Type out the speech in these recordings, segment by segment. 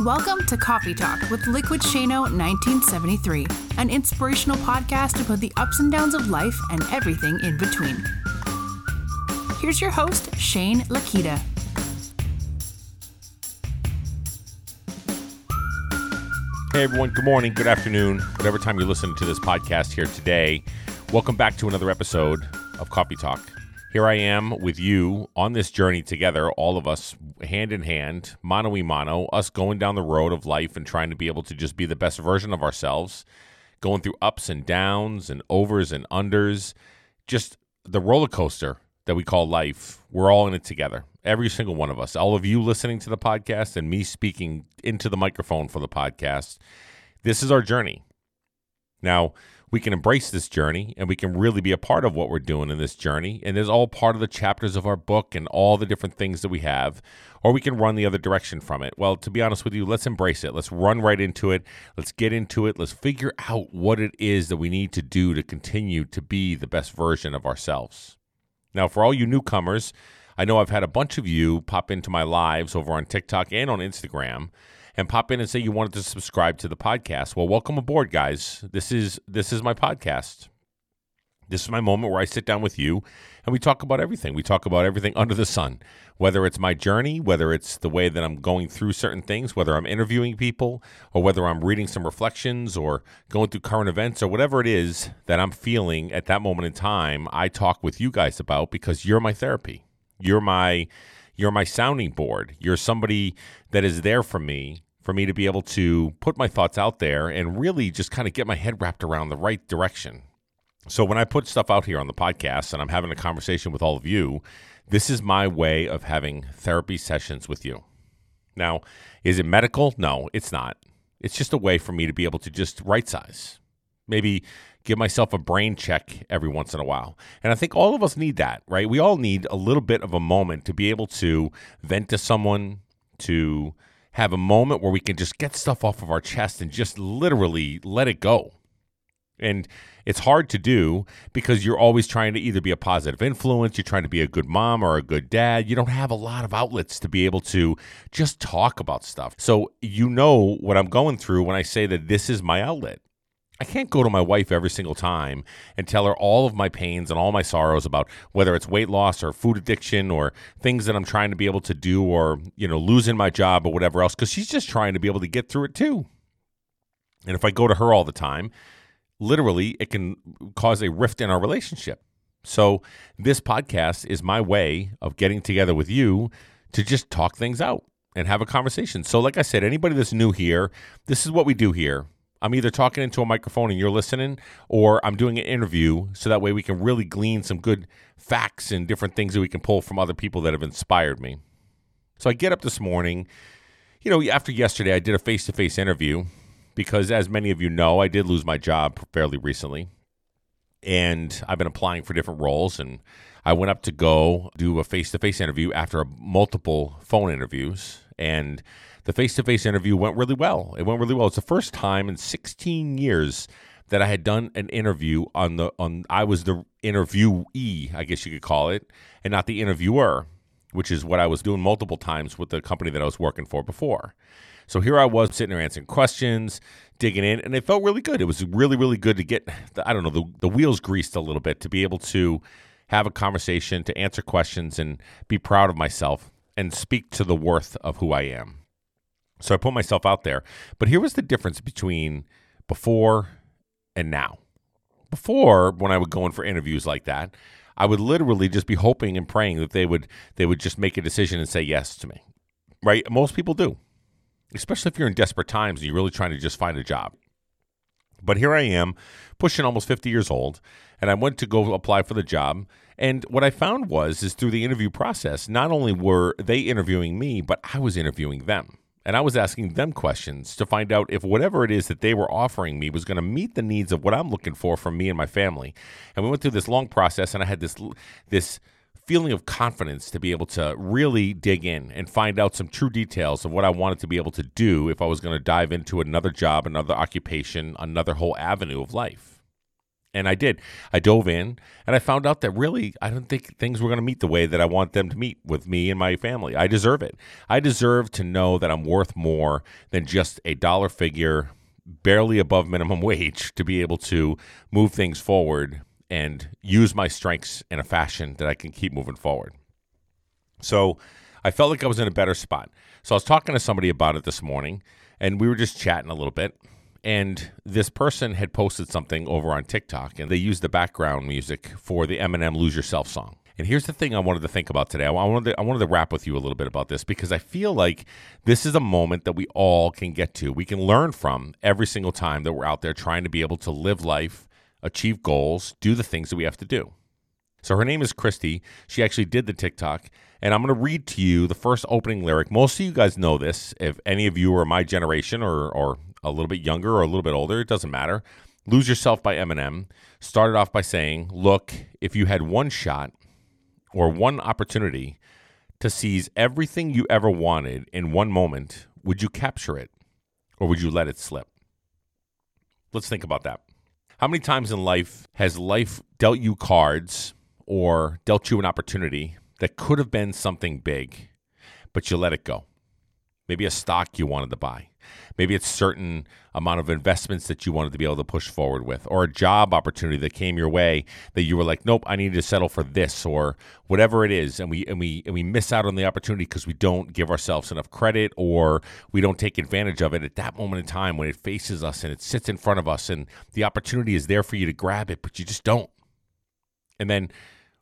Welcome to Coffee Talk with Liquid Shano 1973, an inspirational podcast about the ups and downs of life and everything in between. Here's your host, Shane Lakita. Hey everyone, good morning, good afternoon, whatever time you're listening to this podcast here today. Welcome back to another episode of Coffee Talk. Here I am with you on this journey together, all of us hand in hand, mano y mano, us going down the road of life and trying to be able to just be the best version of ourselves, going through ups and downs and overs and unders, just the roller coaster that we call life. We're all in it together. Every single one of us. All of you listening to the podcast and me speaking into the microphone for the podcast. This is our journey. Now, we can embrace this journey and we can really be a part of what we're doing in this journey. And there's all part of the chapters of our book and all the different things that we have. Or we can run the other direction from it. Well, to be honest with you, let's embrace it. Let's run right into it. Let's get into it. Let's figure out what it is that we need to do to continue to be the best version of ourselves. Now, for all you newcomers, I know I've had a bunch of you pop into my lives over on TikTok and on Instagram and pop in and say you wanted to subscribe to the podcast. Well, welcome aboard, guys. This is this is my podcast. This is my moment where I sit down with you and we talk about everything. We talk about everything under the sun, whether it's my journey, whether it's the way that I'm going through certain things, whether I'm interviewing people, or whether I'm reading some reflections or going through current events or whatever it is that I'm feeling at that moment in time. I talk with you guys about because you're my therapy. You're my you're my sounding board. You're somebody that is there for me for me to be able to put my thoughts out there and really just kind of get my head wrapped around the right direction. So when I put stuff out here on the podcast and I'm having a conversation with all of you, this is my way of having therapy sessions with you. Now, is it medical? No, it's not. It's just a way for me to be able to just right size. Maybe give myself a brain check every once in a while. And I think all of us need that, right? We all need a little bit of a moment to be able to vent to someone, to have a moment where we can just get stuff off of our chest and just literally let it go. And it's hard to do because you're always trying to either be a positive influence, you're trying to be a good mom or a good dad. You don't have a lot of outlets to be able to just talk about stuff. So, you know what I'm going through when I say that this is my outlet. I can't go to my wife every single time and tell her all of my pains and all my sorrows about whether it's weight loss or food addiction or things that I'm trying to be able to do or, you know, losing my job or whatever else because she's just trying to be able to get through it too. And if I go to her all the time, literally it can cause a rift in our relationship. So, this podcast is my way of getting together with you to just talk things out and have a conversation. So, like I said, anybody that's new here, this is what we do here I'm either talking into a microphone and you're listening, or I'm doing an interview so that way we can really glean some good facts and different things that we can pull from other people that have inspired me. So I get up this morning. You know, after yesterday, I did a face to face interview because, as many of you know, I did lose my job fairly recently. And I've been applying for different roles. And I went up to go do a face to face interview after multiple phone interviews. And the face to face interview went really well. It went really well. It's the first time in 16 years that I had done an interview on the on I was the interviewee, I guess you could call it, and not the interviewer, which is what I was doing multiple times with the company that I was working for before. So here I was sitting there answering questions, digging in, and it felt really good. It was really, really good to get the, I don't know the, the wheels greased a little bit to be able to have a conversation, to answer questions, and be proud of myself and speak to the worth of who I am. So I put myself out there. But here was the difference between before and now. Before, when I would go in for interviews like that, I would literally just be hoping and praying that they would they would just make a decision and say yes to me. Right? Most people do. Especially if you're in desperate times and you're really trying to just find a job. But here I am, pushing almost 50 years old, and I went to go apply for the job. And what I found was is through the interview process, not only were they interviewing me, but I was interviewing them and I was asking them questions to find out if whatever it is that they were offering me was going to meet the needs of what I'm looking for from me and my family. And we went through this long process, and I had this this feeling of confidence to be able to really dig in and find out some true details of what I wanted to be able to do if I was going to dive into another job, another occupation, another whole avenue of life. And I did. I dove in and I found out that really I don't think things were going to meet the way that I want them to meet with me and my family. I deserve it. I deserve to know that I'm worth more than just a dollar figure, barely above minimum wage, to be able to move things forward and use my strengths in a fashion that I can keep moving forward. So I felt like I was in a better spot. So I was talking to somebody about it this morning and we were just chatting a little bit and this person had posted something over on TikTok, and they used the background music for the Eminem "Lose Yourself" song. And here's the thing I wanted to think about today. I wanted to, I wanted to rap with you a little bit about this because I feel like this is a moment that we all can get to. We can learn from every single time that we're out there trying to be able to live life, achieve goals, do the things that we have to do. So her name is Christy. She actually did the TikTok, and I'm going to read to you the first opening lyric. Most of you guys know this. If any of you are my generation or or a little bit younger or a little bit older, it doesn't matter. Lose Yourself by Eminem started off by saying, Look, if you had one shot or one opportunity to seize everything you ever wanted in one moment, would you capture it or would you let it slip? Let's think about that. How many times in life has life dealt you cards or dealt you an opportunity that could have been something big, but you let it go? Maybe a stock you wanted to buy Maybe it's certain amount of investments that you wanted to be able to push forward with, or a job opportunity that came your way that you were like, nope, I need to settle for this, or whatever it is, and we and we and we miss out on the opportunity because we don't give ourselves enough credit, or we don't take advantage of it at that moment in time when it faces us and it sits in front of us, and the opportunity is there for you to grab it, but you just don't. And then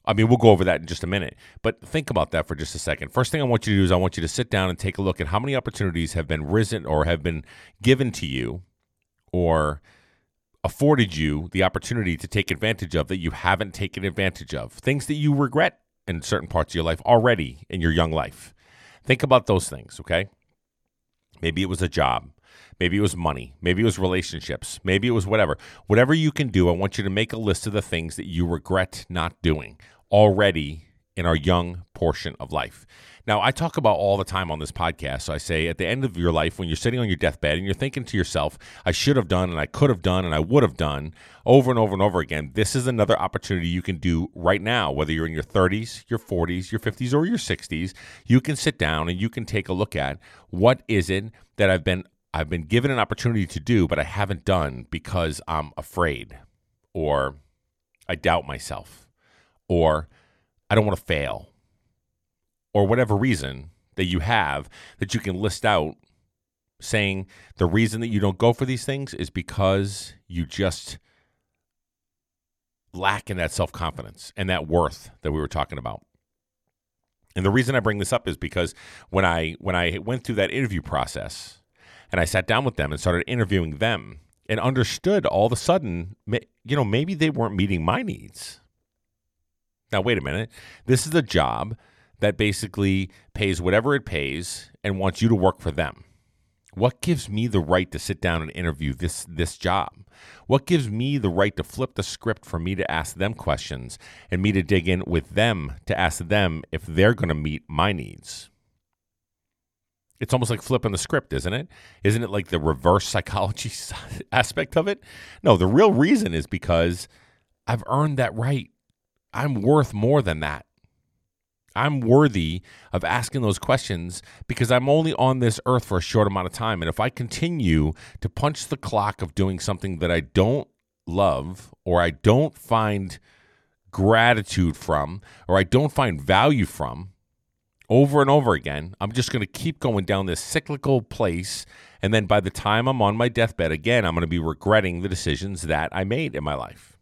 I mean, we'll go over that in just a minute, but think about that for just a second. First thing I want you to do is I want you to sit down and take a look at how many opportunities have been risen or have been given to you or afforded you the opportunity to take advantage of that you haven't taken advantage of. Things that you regret in certain parts of your life already in your young life. Think about those things, okay? Maybe it was a job. Maybe it was money. Maybe it was relationships. Maybe it was whatever. Whatever you can do, I want you to make a list of the things that you regret not doing already in our young portion of life. Now, I talk about all the time on this podcast. So I say at the end of your life, when you're sitting on your deathbed and you're thinking to yourself, I should have done and I could have done and I would have done over and over and over again, this is another opportunity you can do right now, whether you're in your 30s, your 40s, your 50s, or your 60s. You can sit down and you can take a look at what is it that I've been I've been given an opportunity to do, but I haven't done because I'm afraid or I doubt myself or I don't want to fail or whatever reason that you have that you can list out saying the reason that you don't go for these things is because you just lack in that self confidence and that worth that we were talking about. And the reason I bring this up is because when I when I went through that interview process and I sat down with them and started interviewing them and understood all of a sudden, you know, maybe they weren't meeting my needs. Now, wait a minute. This is a job that basically pays whatever it pays and wants you to work for them. What gives me the right to sit down and interview this this job? What gives me the right to flip the script for me to ask them questions and me to dig in with them to ask them if they're going to meet my needs? It's almost like flipping the script, isn't it? Isn't it like the reverse psychology aspect of it? No, the real reason is because I've earned that right. I'm worth more than that. I'm worthy of asking those questions because I'm only on this earth for a short amount of time. And if I continue to punch the clock of doing something that I don't love or I don't find gratitude from or I don't find value from, over and over again. I'm just going to keep going down this cyclical place. And then by the time I'm on my deathbed again, I'm going to be regretting the decisions that I made in my life.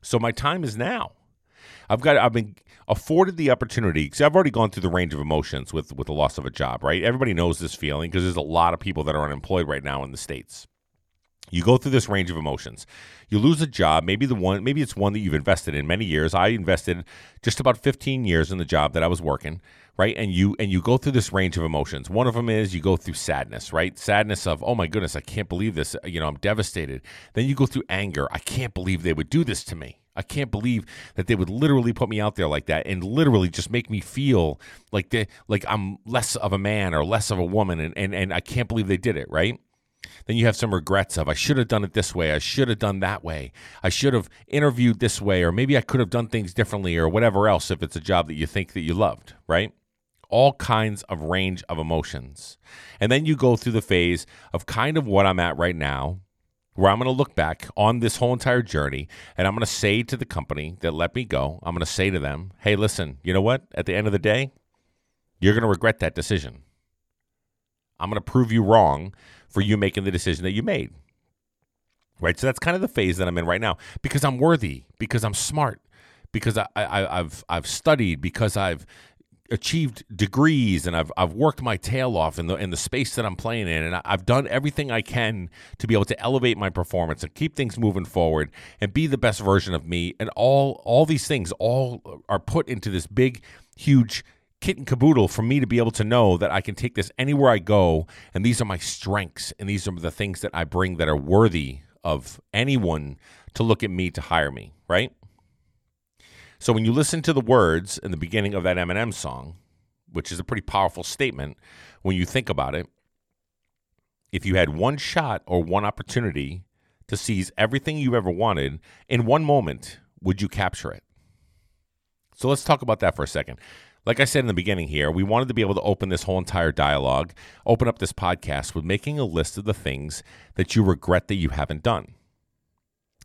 So my time is now. I've got I've been afforded the opportunity because I've already gone through the range of emotions with with the loss of a job, right? Everybody knows this feeling because there's a lot of people that are unemployed right now in the states. You go through this range of emotions. You lose a job, maybe the one maybe it's one that you've invested in many years. I invested just about 15 years in the job that I was working right? And you and you go through this range of emotions. One of them is you go through sadness right? Sadness of oh my goodness i can't believe this uh, you know i'm devastated. Then you go through anger. I can't believe they would do this to me. I can't believe that they would literally put me out there like that and literally just make me feel like they like i'm less of a man or less of a woman and and, and i can't believe they did it right Then you have some regrets of, I should have done it this way. I should have done that way. I should have interviewed this way, or maybe I could have done things differently, or whatever else if it's a job that you think that you loved, right? All kinds of range of emotions. And then you go through the phase of kind of what I'm at right now, where I'm going to look back on this whole entire journey and I'm going to say to the company that let me go, I'm going to say to them, hey, listen, you know what? At the end of the day, you're going to regret that decision. I'm going to prove you wrong for you making the decision that you made. Right? So that's kind of the phase that I'm in right now because I'm worthy, because I'm smart, because I, I, I've, I've studied, because I've achieved degrees and I've I've worked my tail off in the in the space that I'm playing in and I've done everything I can to be able to elevate my performance and keep things moving forward and be the best version of me and all all these things all are put into this big huge kit and caboodle for me to be able to know that I can take this anywhere I go and these are my strengths and these are the things that I bring that are worthy of anyone to look at me to hire me, right? So when you listen to the words in the beginning of that Eminem song, which is a pretty powerful statement when you think about it, if you had one shot or one opportunity to seize everything you ever wanted in one moment, would you capture it? So let's talk about that for a second. Like I said in the beginning here, we wanted to be able to open this whole entire dialogue, open up this podcast with making a list of the things that you regret that you haven't done.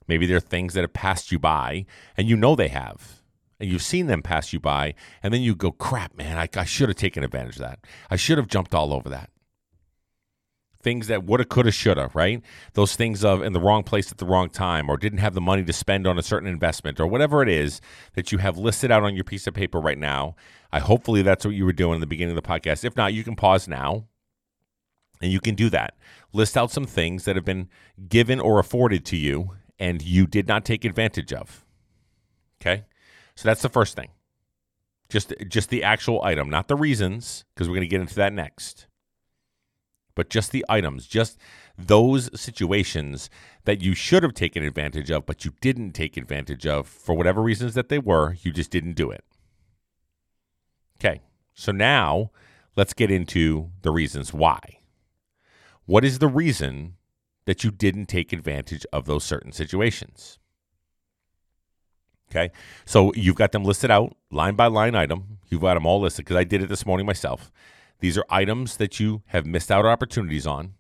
Maybe there are things that have passed you by and you know they have and you've seen them pass you by, and then you go, crap, man, I, I should have taken advantage of that. I should have jumped all over that. Things that woulda, coulda, shoulda, right? Those things of in the wrong place at the wrong time, or didn't have the money to spend on a certain investment, or whatever it is that you have listed out on your piece of paper right now. I hopefully that's what you were doing in the beginning of the podcast. If not, you can pause now and you can do that. List out some things that have been given or afforded to you and you did not take advantage of. Okay? So that's the first thing. Just just the actual item, not the reasons, because we're going to get into that next. But just the items, just those situations that you should have taken advantage of, but you didn't take advantage of for whatever reasons that they were, you just didn't do it. Okay, so now let's get into the reasons why. What is the reason that you didn't take advantage of those certain situations? Okay. So you've got them listed out line by line item. You've got them all listed because I did it this morning myself. These are items that you have missed out opportunities on.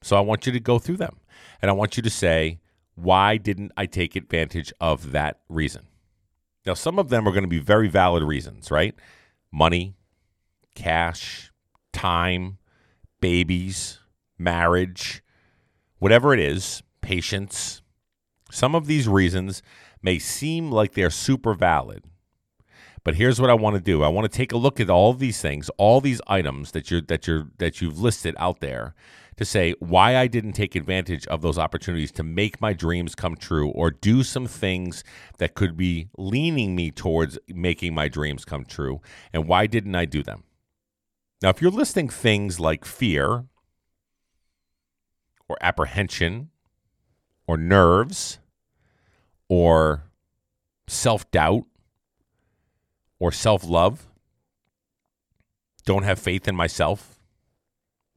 So I want you to go through them and I want you to say, why didn't I take advantage of that reason? Now, some of them are going to be very valid reasons, right? Money, cash, time, babies, marriage, whatever it is, patience. Some of these reasons may seem like they're super valid. But here's what I want to do. I want to take a look at all these things, all these items that you're that you're that you've listed out there to say why I didn't take advantage of those opportunities to make my dreams come true or do some things that could be leaning me towards making my dreams come true and why didn't I do them? Now, if you're listing things like fear or apprehension or nerves or self doubt or self love, don't have faith in myself,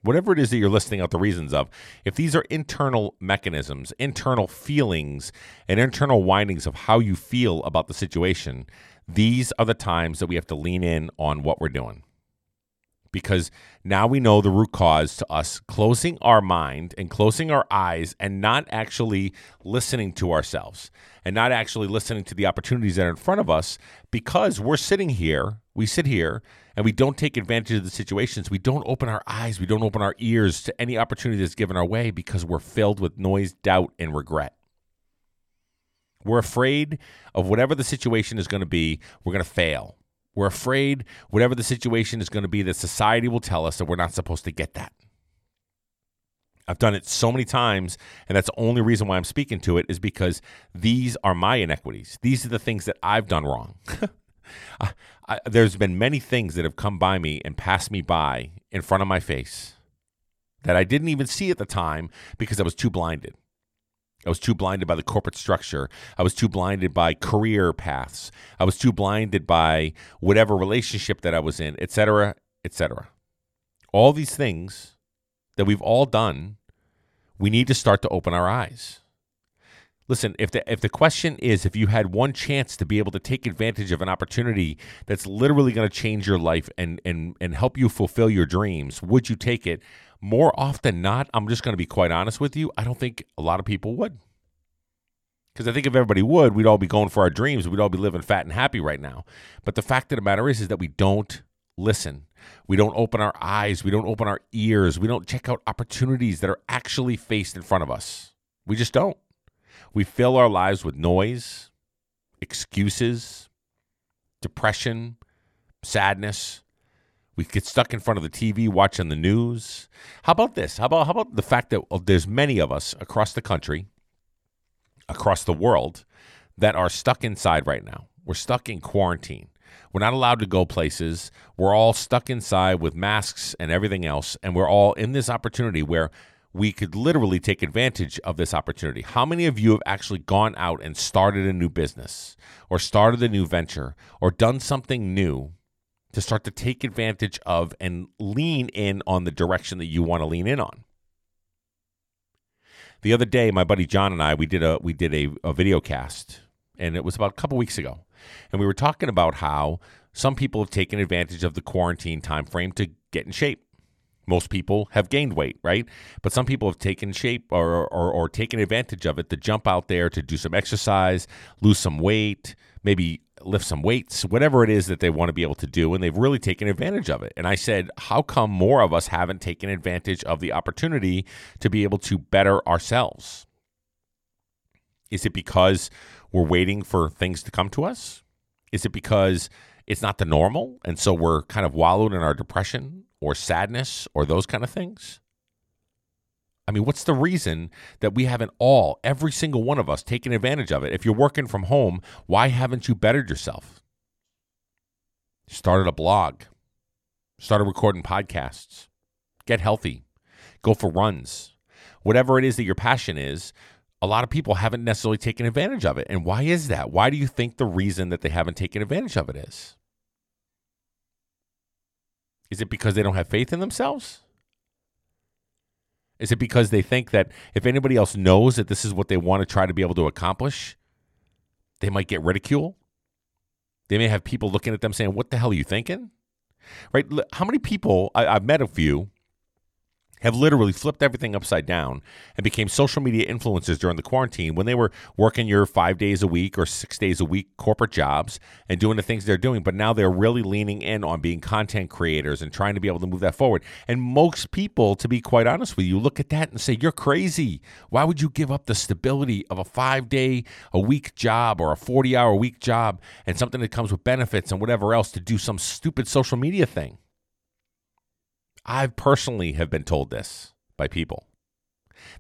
whatever it is that you're listing out the reasons of, if these are internal mechanisms, internal feelings, and internal windings of how you feel about the situation, these are the times that we have to lean in on what we're doing because now we know the root cause to us closing our mind and closing our eyes and not actually listening to ourselves and not actually listening to the opportunities that are in front of us because we're sitting here, we sit here and we don't take advantage of the situations. We don't open our eyes, we don't open our ears to any opportunity that's given our way because we're filled with noise, doubt, and regret. We're afraid of whatever the situation is going to be, we're going to fail we're afraid, whatever the situation is going to be, that society will tell us that we're not supposed to get that. I've done it so many times, and that's the only reason why I'm speaking to it is because these are my inequities. These are the things that I've done wrong. I, I, there's been many things that have come by me and passed me by in front of my face that I didn't even see at the time because I was too blinded. I was too blinded by the corporate structure. I was too blinded by career paths. I was too blinded by whatever relationship that I was in, etc., etc. All these things that we've all done We need to start to open our eyes. Listen, if the if the question is if you had one chance to be able to take advantage of an opportunity that's literally going to change your life and and and help you fulfill your dreams, would you take it? More often not, I'm just going to be quite honest with you, I don't think a lot of people would. Because I think if everybody would, we'd all be going for our dreams. We'd all be living fat and happy right now. But the fact of the matter is, is that we don't listen. We don't open our eyes. We don't open our ears. We don't check out opportunities that are actually faced in front of us. We just don't. We fill our lives with noise, excuses, depression, sadness. We get stuck in front of the TV watching the news. How about this? How about how about the fact that there's many of us across the country, across the world that are stuck inside right now. We're stuck in quarantine. We're not allowed to go places. We're all stuck inside with masks and everything else and we're all in this opportunity where we could literally take advantage of this opportunity. How many of you have actually gone out and started a new business or started a new venture or done something new to start to take advantage of and lean in on the direction that you want to lean in on? The other day, my buddy John and I, we did a we did a, a video cast, and it was about a couple weeks ago, and we were talking about how some people have taken advantage of the quarantine time frame to get in shape most people have gained weight, right? But some people have taken shape or, or, or taken advantage of it to jump out there to do some exercise, lose some weight, maybe lift some weights, whatever it is that they want to be able to do. And they've really taken advantage of it. And I said, how come more of us haven't taken advantage of the opportunity to be able to better ourselves? Is it because we're waiting for things to come to us? Is it because it's not the normal and so we're kind of wallowed in our depression or sadness or those kind of things? I mean, what's the reason that we haven't all, every single one of us, taken advantage of it? If you're working from home, why haven't you bettered yourself? Started a blog, started recording podcasts, get healthy, go for runs. Whatever it is that your passion is, a lot of people haven't necessarily taken advantage of it. And why is that? Why do you think the reason that they haven't taken advantage of it is? Is it because they don't have faith in themselves? Is it because they think that if anybody else knows that this is what they want to try to be able to accomplish, they might get ridicule? They may have people looking at them saying, What the hell are you thinking? Right? How many people, I, have met a few have literally flipped everything upside down and became social media influencers during the quarantine when they were working your five days a week or six days a week corporate jobs and doing the things they're doing. But now they're really leaning in on being content creators and trying to be able to move that forward. And most people, to be quite honest with you, look at that and say, You're crazy. Why would you give up the stability of a five day a week job or a 40 hour a week job and something that comes with benefits and whatever else to do some stupid social media thing? I personally have been told this by people.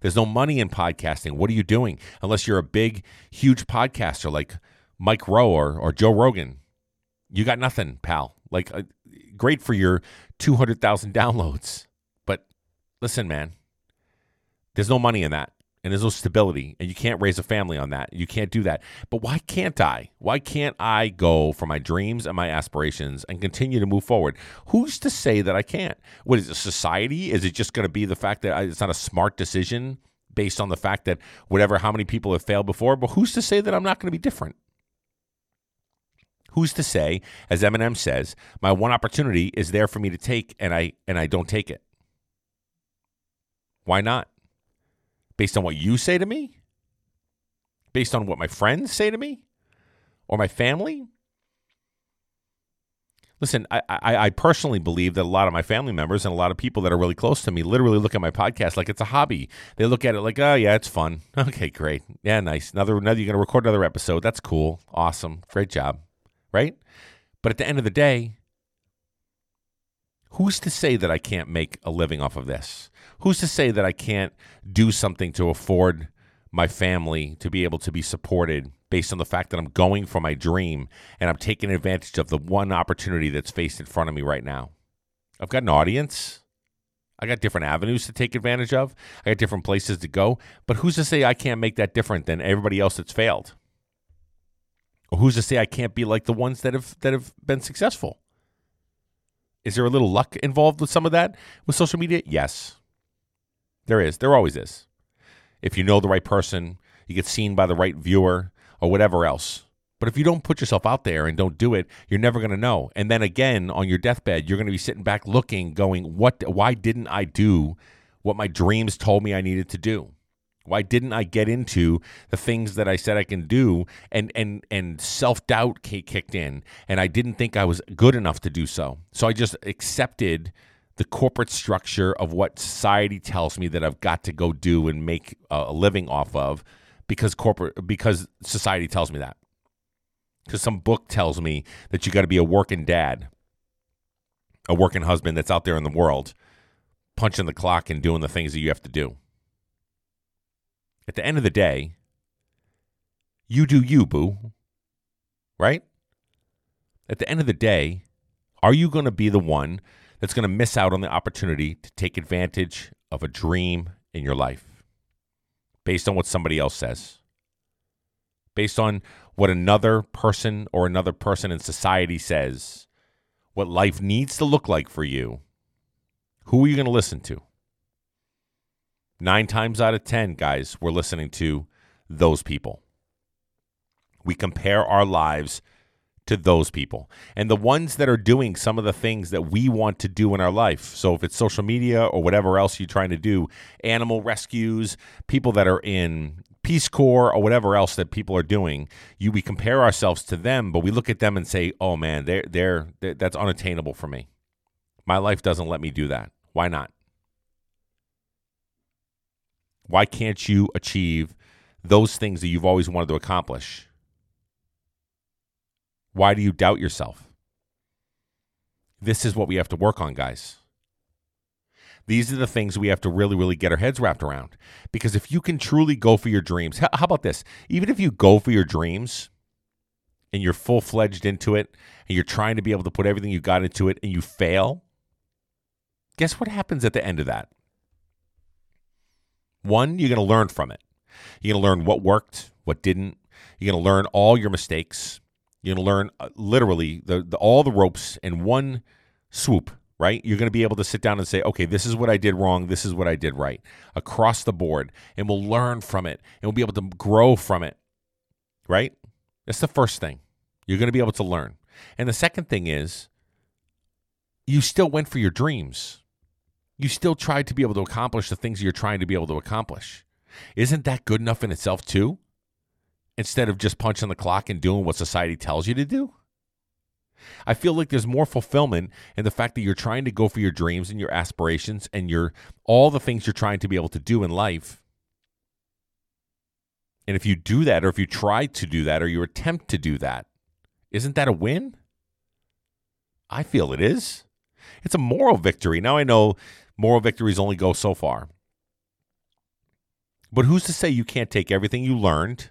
There's no money in podcasting. What are you doing? Unless you're a big, huge podcaster like Mike Rowe or, or Joe Rogan. You got nothing, pal. Like, uh, great for your 200,000 downloads. But listen, man, there's no money in that and there's no stability and you can't raise a family on that. You can't do that. But why can't i? Why can't i go for my dreams and my aspirations and continue to move forward? Who's to say that i can't? What is it society? Is it just going to be the fact that it's not a smart decision based on the fact that whatever how many people have failed before? But who's to say that i'm not going to be different? Who's to say as eminem says my one opportunity is there for me to take and i and i don't take it? Why not based on what you say to me? Based on what my friends say to me? Or my family? Listen, I, I, I, personally believe that a lot of my family members and a lot of people that are really close to me literally look at my podcast like it's a hobby. They look at it like, oh yeah, it's fun. Okay, great. Yeah, nice. Another, another you're gonna record another episode. That's cool. Awesome. Great job. Right? But at the end of the day, who's to say that I can't make a living off of this? Who's to say that I can't do something to afford my family to be able to be supported based on the fact that I'm going for my dream and I'm taking advantage of the one opportunity that's faced in front of me right now? I've got an audience. I got different avenues to take advantage of. I got different places to go. But who's to say I can't make that different than everybody else that's failed? Or who's to say I can't be like the ones that have that have been successful? Is there a little luck involved with some of that with social media? Yes. There is. There always is. if you know the right person, you get seen by the right viewer, or whatever else. But if you don't put yourself out there and don't do it, you're never going to know. And then again, on your deathbed, you're going to be sitting back looking, going, "What? Why didn't I do what my dreams told me I needed to do? Why didn't I get into the things that I said I can do?" And and and self doubt kicked in, and I didn't think I was good enough to do so. So I just accepted the corporate structure of what society tells me that I've got to go do and make a living off of because corporate because society tells me that because some book tells me that you got to be a working dad, a working husband that's out there in the world, punching the clock and doing the things that you have to do. At the end of the day, you do you, boo. Right? At the end of the day, are you going to be the one that's going to miss out on the opportunity to take advantage of a dream in your life based on what somebody else says? Based on what another person or another person in society says, what life needs to look like for you, who are you going to listen to? Nine times out of 10, guys, we're listening to those people. We compare our lives to those people and the ones that are doing some of the things that we want to do in our life. So, if it's social media or whatever else you're trying to do, animal rescues, people that are in Peace Corps or whatever else that people are doing, you we compare ourselves to them, but we look at them and say, "Oh man, they're, they're, they're that's unattainable for me. My life doesn't let me do that. Why not? Why can't you achieve those things that you've always wanted to accomplish? Why do you doubt yourself? This is what we have to work on, guys. These are the things we have to really, really get our heads wrapped around. Because if you can truly go for your dreams, how about this? Even if you go for your dreams and you're full fledged into it and you're trying to be able to put everything you got into it and you fail, guess what happens at the end of that? One, you're going to learn from it. You're going to learn what worked, what didn't. You're going to learn all your mistakes. You're going to learn uh, literally the, the, all the ropes in one swoop right? You're going to be able to sit down and say, okay, this is what I did wrong. This is what I did right across the board. And we'll learn from it and we'll be able to grow from it, right? That's the first thing. You're going to be able to learn. And the second thing is, you still went for your dreams. You still tried to be able to accomplish the things you're trying to be able to accomplish. Isn't that good enough in itself, too? Instead of just punching the clock and doing what society tells you to do? I feel like there's more fulfillment in the fact that you're trying to go for your dreams and your aspirations and your all the things you're trying to be able to do in life. And if you do that, or if you try to do that, or you attempt to do that, isn't that a win? I feel it is. It's a moral victory. Now I know moral victories only go so far. But who's to say you can't take everything you learned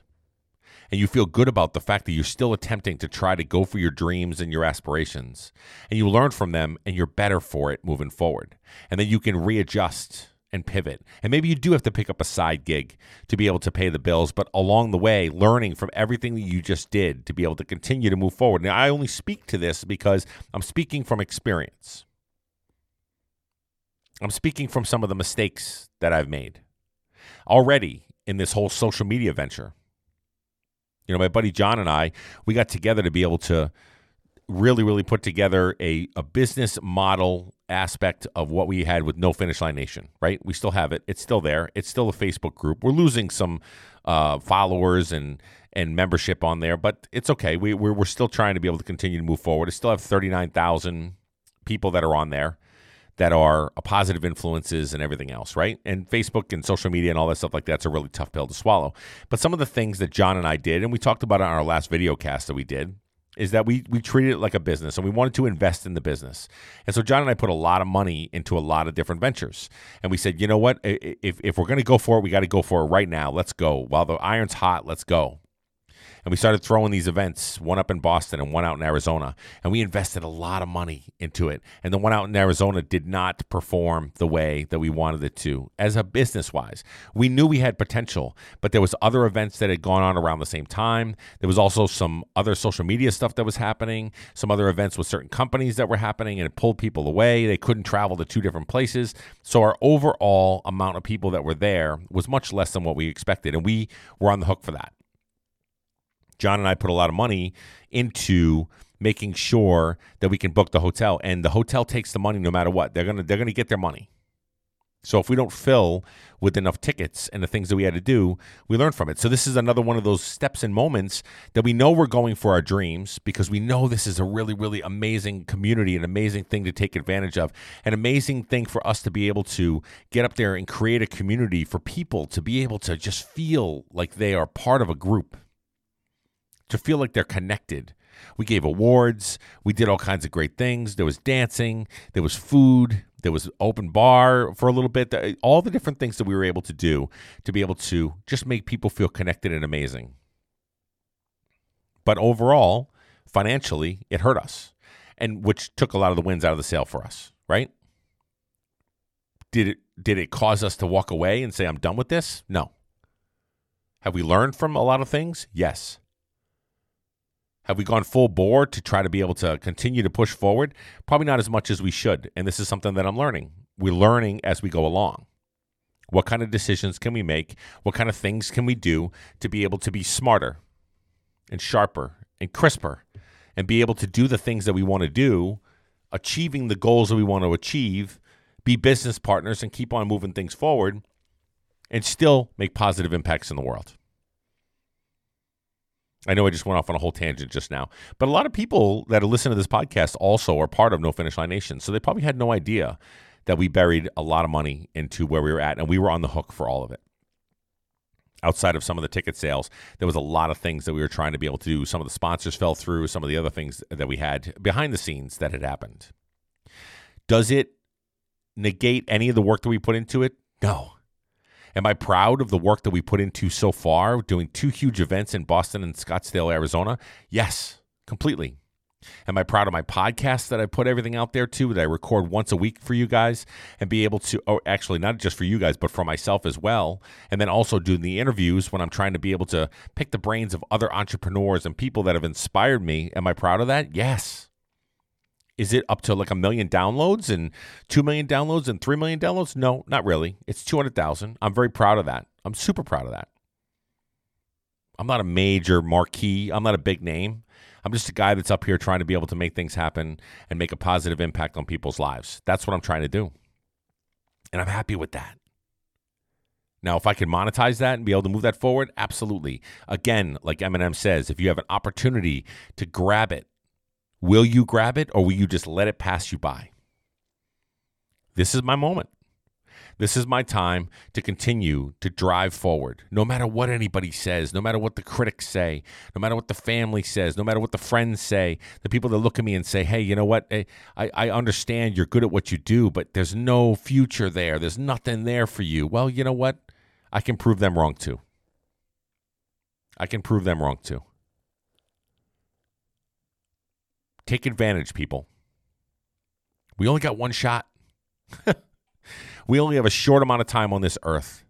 and you feel good about the fact that you're still attempting to try to go for your dreams and your aspirations, and you learn from them and you're better for it moving forward. And then you can readjust and pivot. And maybe you do have to pick up a side gig to be able to pay the bills, but along the way, learning from everything that you just did to be able to continue to move forward. Now, I only speak to this because I'm speaking from experience. I'm speaking from some of the mistakes that I've made already in this whole social media venture. You know, my buddy John and I, we got together to be able to really, really put together a, a business model aspect of what we had with No Finish Line Nation, right? We still have it. It's still there. It's still a Facebook group. We're losing some uh, followers and and membership on there, but it's okay. We, we're, we're still trying to be able to continue to move forward. I still have 39,000 people that are on there that are a positive influences and everything else, right? And Facebook and social media and all that stuff like that's a really tough pill to swallow. But some of the things that John and I did, and we talked about on our last video cast that we did, is that we we treated it like a business and we wanted to invest in the business. And so John and I put a lot of money into a lot of different ventures. And we said, you know what? If if we're going to go for it, we got to go for it right now. Let's go. While the iron's hot, let's go. And we started throwing these events, one up in Boston and one out in Arizona. And we invested a lot of money into it. And the one out in Arizona did not perform the way that we wanted it to as a business wise. We knew we had potential, but there was other events that had gone on around the same time. There was also some other social media stuff that was happening, some other events with certain companies that were happening, and it pulled people away. They couldn't travel to two different places. So our overall amount of people that were there was much less than what we expected. And we were on the hook for that. John and I put a lot of money into making sure that we can book the hotel and the hotel takes the money no matter what. They're going to they're going to get their money. So if we don't fill with enough tickets and the things that we had to do, we learn from it. So this is another one of those steps and moments that we know we're going for our dreams because we know this is a really really amazing community, an amazing thing to take advantage of, an amazing thing for us to be able to get up there and create a community for people to be able to just feel like they are part of a group to feel like they're connected. We gave awards, we did all kinds of great things. There was dancing, there was food, there was open bar for a little bit. Uh, all the different things that we were able to do to be able to just make people feel connected and amazing. But overall, financially, it hurt us, and which took a lot of the wins out of the sale for us, right? Did it did it cause us to walk away and say I'm done with this? No. Have we learned from a lot of things? Yes. Have we gone full bore to try to be able to continue to push forward? Probably not as much as we should. And this is something that I'm learning. We're learning as we go along. What kind of decisions can we make? What kind of things can we do to be able to be smarter and sharper and crisper and be able to do the things that we want to do, achieving the goals that we want to achieve, be business partners and keep on moving things forward and still make positive impacts in the world? I know I just went off on a whole tangent just now, but a lot of people that are listening to this podcast also are part of No Finish Line Nation. So they probably had no idea that we buried a lot of money into where we were at, and we were on the hook for all of it. Outside of some of the ticket sales, there was a lot of things that we were trying to be able to do. Some of the sponsors fell through, some of the other things that we had behind the scenes that had happened. Does it negate any of the work that we put into it? No. Am I proud of the work that we put into so far, doing two huge events in Boston and Scottsdale, Arizona? Yes, completely. Am I proud of my podcast that I put everything out there to, that I record once a week for you guys and be able to, or actually not just for you guys, but for myself as well. And then also doing the interviews when I'm trying to be able to pick the brains of other entrepreneurs and people that have inspired me. Am I proud of that? Yes. Is it up to like a million downloads and 2 million downloads and 3 million downloads? No, not really. It's 200,000. I'm very proud of that. I'm super proud of that. I'm not a major marquee, I'm not a big name. I'm just a guy that's up here trying to be able to make things happen and make a positive impact on people's lives. That's what I'm trying to do. And I'm happy with that. Now, if I can monetize that and be able to move that forward, absolutely. Again, like Eminem says, if you have an opportunity to grab it Will you grab it or will you just let it pass you by? This is my moment. This is my time to continue to drive forward. No matter what anybody says, no matter what the critics say, no matter what the family says, no matter what the friends say, the people that look at me and say, hey, you know what? Eh, I, I understand you're good at what you do, but there's no future there. There's nothing there for you. Well, you know what? I can prove them wrong too. I can prove them wrong too. Take advantage, people. We only got one shot. we only have a short amount of time on this earth.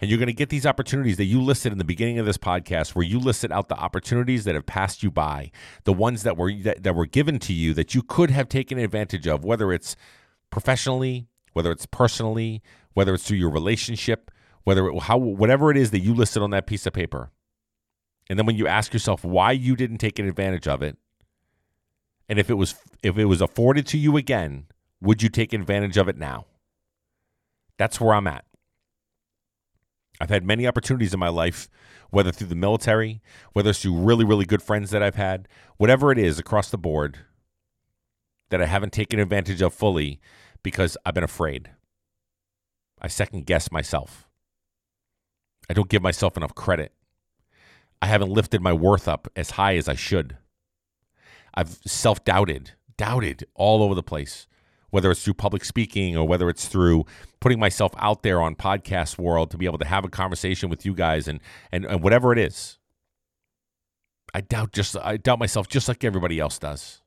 And you're going to get these opportunities that you listed in the beginning of this podcast, where you listed out the opportunities that have passed you by, the ones that were that, that were given to you that you could have taken advantage of, whether it's professionally, whether it's personally, whether it's through your relationship, whether it, how whatever it is that you listed on that piece of paper. And then when you ask yourself why you didn't take advantage of it, and if it was if it was afforded to you again, would you take advantage of it now? That's where I'm at. I've had many opportunities in my life, whether through the military, whether through really, really good friends that I've had, whatever it is across the board, that I haven't taken advantage of fully because I've been afraid. I second guess myself. I don't give myself enough credit. I haven't lifted my worth up as high as I should. I've self doubted, doubted all over the place, whether it's through public speaking or whether it's through putting myself out there on podcast world to be able to have a conversation with you guys and, and, and whatever it is. I doubt just I doubt myself just like everybody else does.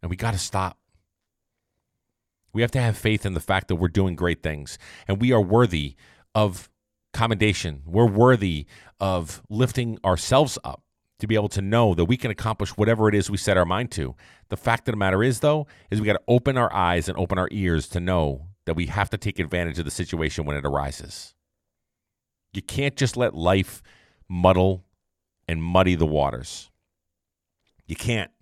And we got to stop. We have to have faith in the fact that we're doing great things and we are worthy of commendation. We're worthy of lifting ourselves up to be able to know that we can accomplish whatever it is we set our mind to. The fact of the matter is, though, is we got to open our eyes and open our ears to know that we have to take advantage of the situation when it arises. You can't just let life muddle and muddy the waters. You can't.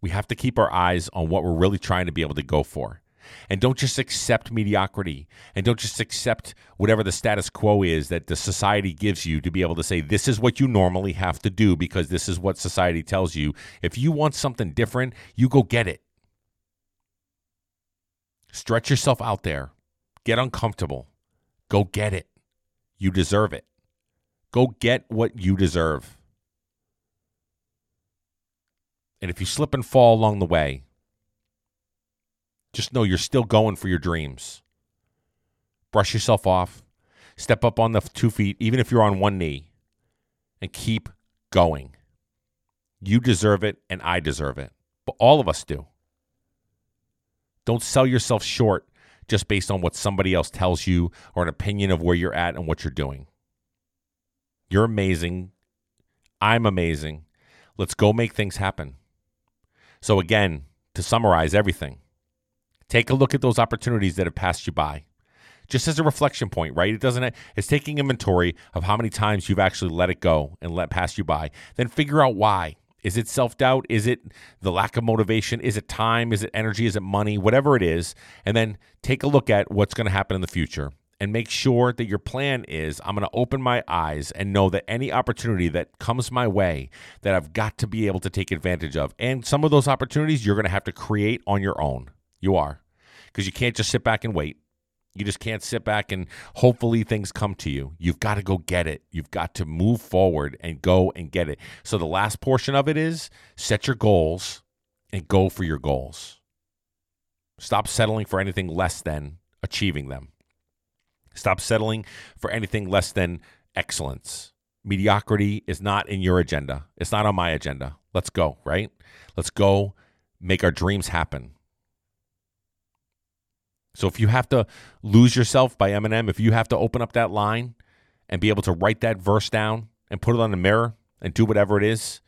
We have to keep our eyes on what we're really trying to be able to go for. And don't just accept mediocrity and don't just accept whatever the status quo is that the society gives you to be able to say, this is what you normally have to do because this is what society tells you. If you want something different, you go get it. Stretch yourself out there, get uncomfortable, go get it. You deserve it. Go get what you deserve. And if you slip and fall along the way, just know you're still going for your dreams. Brush yourself off, step up on the two feet, even if you're on one knee, and keep going. You deserve it, and I deserve it. But all of us do. Don't sell yourself short just based on what somebody else tells you or an opinion of where you're at and what you're doing. You're amazing. I'm amazing. Let's go make things happen. So, again, to summarize everything, take a look at those opportunities that have passed you by. Just as a reflection point, right? It doesn't, it's taking inventory of how many times you've actually let it go and let pass you by. Then figure out why. Is it self doubt? Is it the lack of motivation? Is it time? Is it energy? Is it money? Whatever it is. And then take a look at what's going to happen in the future and make sure that your plan is I'm going to open my eyes and know that any opportunity that comes my way that I've got to be able to take advantage of. And some of those opportunities you're going to have to create on your own. You are. Because you can't just sit back and wait. You just can't sit back and hopefully things come to you. You've got to go get it. You've got to move forward and go and get it. So the last portion of it is set your goals and go for your goals. Stop settling for anything less than achieving them. Stop settling for anything less than excellence. Mediocrity is not in your agenda. It's not on my agenda. Let's go, right? Let's go make our dreams happen. So if you have to lose yourself by Eminem, if you have to open up that line and be able to write that verse down and put it on the mirror and do whatever it is,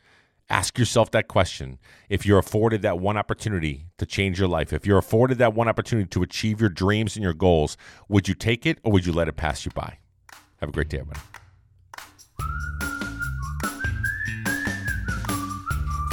ask yourself that question. If you're afforded that one opportunity to change your life, if you're afforded that one opportunity to achieve your dreams and your goals, would you take it or would you let it pass you by? Have a great day, everybody.